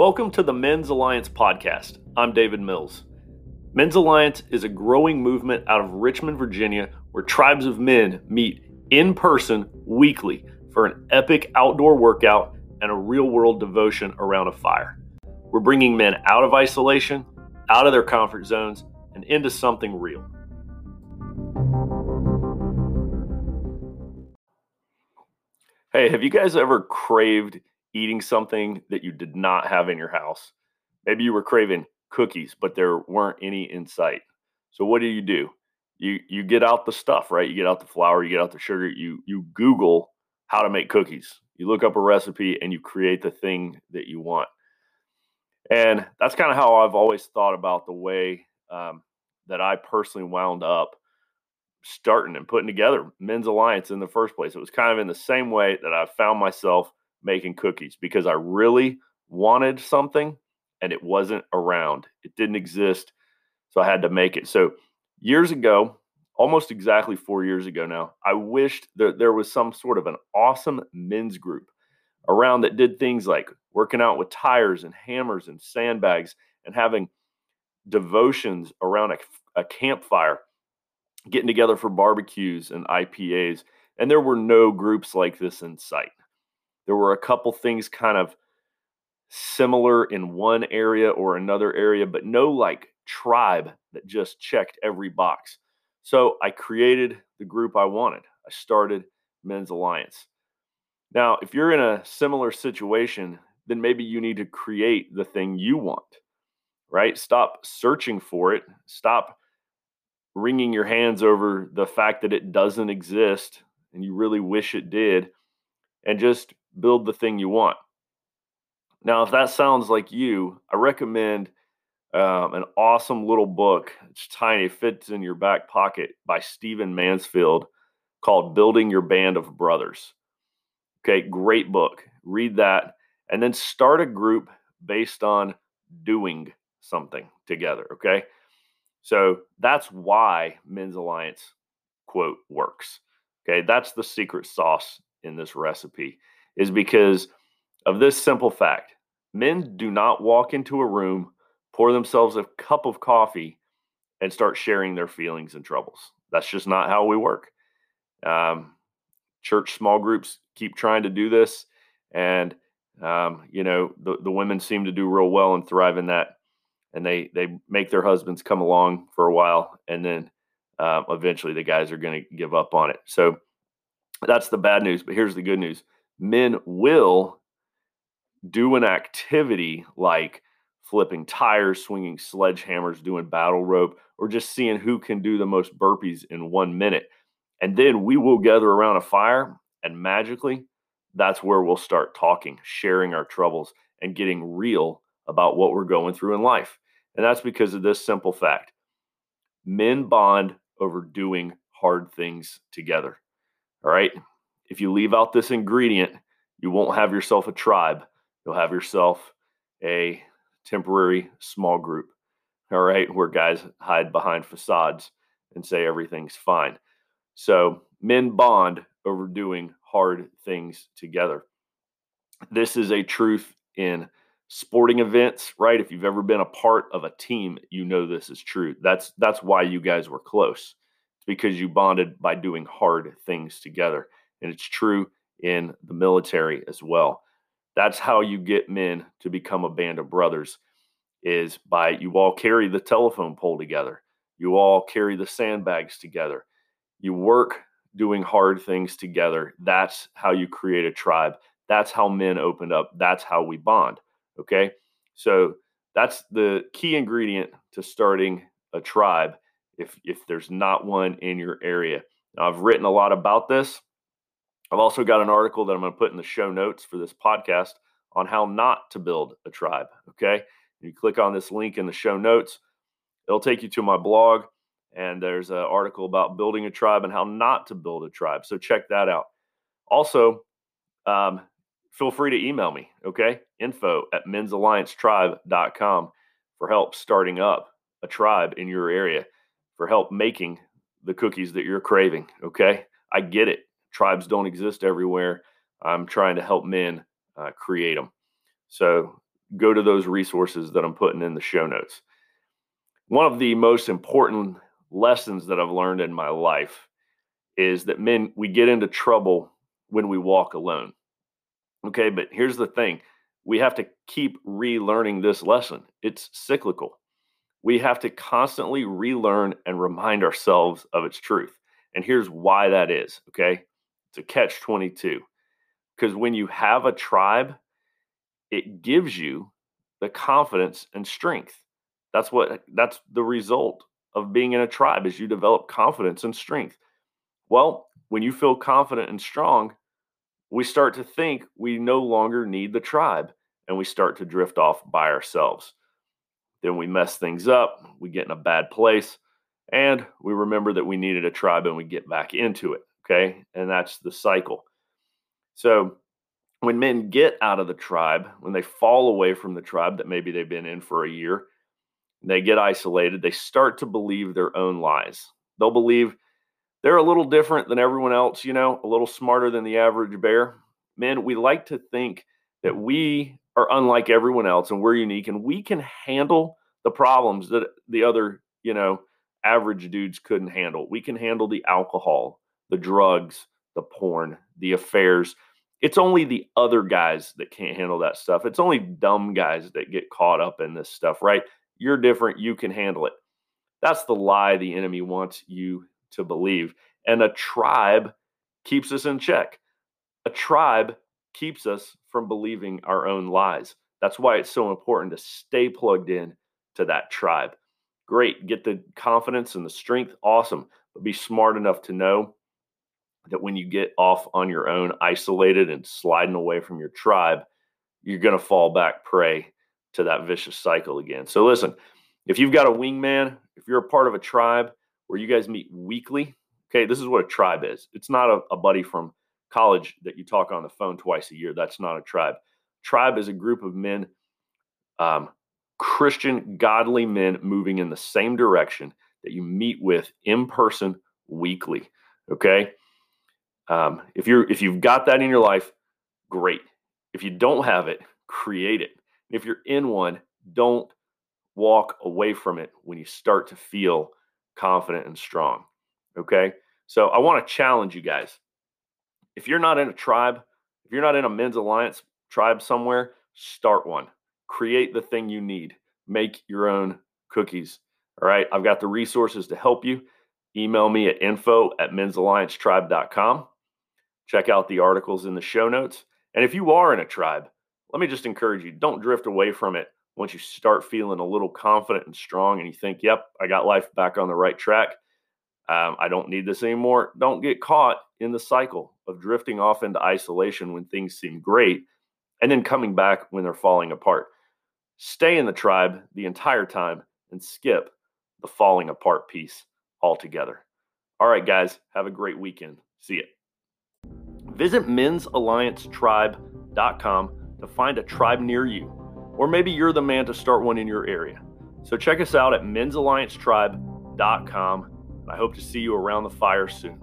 Welcome to the Men's Alliance podcast. I'm David Mills. Men's Alliance is a growing movement out of Richmond, Virginia, where tribes of men meet in person weekly for an epic outdoor workout and a real world devotion around a fire. We're bringing men out of isolation, out of their comfort zones, and into something real. Hey, have you guys ever craved eating something that you did not have in your house? Maybe you were craving cookies, but there weren't any in sight. So what do you do? You you get out the stuff, right? You get out the flour, you get out the sugar, you you Google how to make cookies. You look up a recipe and you create the thing that you want. And that's kind of how I've always thought about the way um, that I personally wound up starting and putting together Men's Alliance in the first place. It was kind of in the same way that I found myself making cookies because I really wanted something and it wasn't around. It didn't exist. So I had to make it. So years ago, almost exactly four years ago now, I wished that there was some sort of an awesome men's group around that did things like working out with tires and hammers and sandbags and having devotions around a, a campfire, getting together for barbecues and IPAs. And there were no groups like this in sight. There were a couple things kind of similar in one area or another area, but no like tribe that just checked every box. So I created the group I wanted. I started Men's Alliance. Now, if you're in a similar situation, then maybe you need to create the thing you want, right? Stop searching for it. Stop wringing your hands over the fact that it doesn't exist and you really wish it did, and just build the thing you want. Now, if that sounds like you, I recommend um, an awesome little book. It's tiny, it fits in your back pocket by Stephen Mansfield called Building Your Band of Brothers. Okay, great book. Read that and then start a group based on doing something together. Okay. So that's why Men's Alliance quote works. Okay. That's the secret sauce in this recipe, is because of this simple fact men do not walk into a room, pour themselves a cup of coffee, and start sharing their feelings and troubles. That's just not how we work. Um, church small groups keep trying to do this, and um, you know the the women seem to do real well and thrive in that, and they they make their husbands come along for a while, and then um, eventually the guys are going to give up on it. So that's the bad news. But here's the good news: men will do an activity like flipping tires, swinging sledgehammers, doing battle rope, or just seeing who can do the most burpees in one minute. And then we will gather around a fire, and magically, that's where we'll start talking, sharing our troubles, and getting real about what we're going through in life. And that's because of this simple fact men bond over doing hard things together. All right. If you leave out this ingredient, you won't have yourself a tribe. You'll have yourself a temporary small group. All right. Where guys hide behind facades and say everything's fine. So men bond over doing hard things together. This is a truth in sporting events, right? If you've ever been a part of a team, you know this is true. That's that's why you guys were close. It's because you bonded by doing hard things together. And it's true in the military as well. That's how you get men to become a band of brothers is by you all carry the telephone pole together. You all carry the sandbags together you work doing hard things together. That's how you create a tribe. That's how men opened up. That's how we bond. Okay. So that's the key ingredient to starting a tribe if if there's not one in your area. Now, I've written a lot about this. I've also got an article that I'm going to put in the show notes for this podcast on how not to build a tribe. Okay. You click on this link in the show notes, it'll take you to my blog and there's an article about building a tribe and how not to build a tribe. So check that out. Also, um, feel free to email me, okay? Info at men'salliancetribe.com for help starting up a tribe in your area, for help making the cookies that you're craving, okay? I get it. Tribes don't exist everywhere. I'm trying to help men uh, create them. So go to those resources that I'm putting in the show notes. One of the most important lessons that I've learned in my life is that men, we get into trouble when we walk alone. Okay, but here's the thing we have to keep relearning this lesson. It's cyclical. We have to constantly relearn and remind ourselves of its truth. And here's why that is. Okay, it's a catch 22. Because when you have a tribe, it gives you the confidence and strength. That's what that's the result of being in a tribe is you develop confidence and strength. Well, when you feel confident and strong, we start to think we no longer need the tribe and we start to drift off by ourselves. Then we mess things up, we get in a bad place, and we remember that we needed a tribe and we get back into it. Okay. And that's the cycle. So when men get out of the tribe, when they fall away from the tribe that maybe they've been in for a year, they get isolated, they start to believe their own lies. They'll believe they're a little different than everyone else, you know, a little smarter than the average bear. Men, we like to think that we are unlike everyone else and we're unique and we can handle the problems that the other, you know, average dudes couldn't handle. We can handle the alcohol, the drugs, the porn, the affairs. It's only the other guys that can't handle that stuff. It's only dumb guys that get caught up in this stuff, right? You're different, you can handle it. That's the lie the enemy wants you to believe. And a tribe keeps us in check. A tribe keeps us from believing our own lies. That's why it's so important to stay plugged in to that tribe. Great, get the confidence and the strength, awesome, but be smart enough to know that when you get off on your own, isolated and sliding away from your tribe, you're going to fall back prey to that vicious cycle again. So, listen, if you've got a wingman, if you're a part of a tribe, where you guys meet weekly. Okay, this is what a tribe is. It's not a, a buddy from college that you talk on the phone twice a year. That's not a tribe. Tribe is a group of men, um, Christian, godly men moving in the same direction that you meet with in person weekly. Okay. Um, if you're if you've got that in your life, great. If you don't have it, create it. If you're in one, don't walk away from it when you start to feel confident, and strong. Okay. So I want to challenge you guys. If you're not in a tribe, if you're not in a men's alliance tribe somewhere, start one. Create the thing you need. Make your own cookies. All right. I've got the resources to help you. Email me at info at men'salliancetribe.com. Check out the articles in the show notes. And if you are in a tribe, let me just encourage you don't drift away from it once you start feeling a little confident and strong and you think, yep, I got life back on the right track, um, I don't need this anymore, don't get caught in the cycle of drifting off into isolation when things seem great and then coming back when they're falling apart. Stay in the tribe the entire time and skip the falling apart piece altogether. All right, guys, have a great weekend. See you. Visit men'salliancetribe.com to find a tribe near you or maybe you're the man to start one in your area. So check us out at men'salliancetribe.com. And I hope to see you around the fire soon.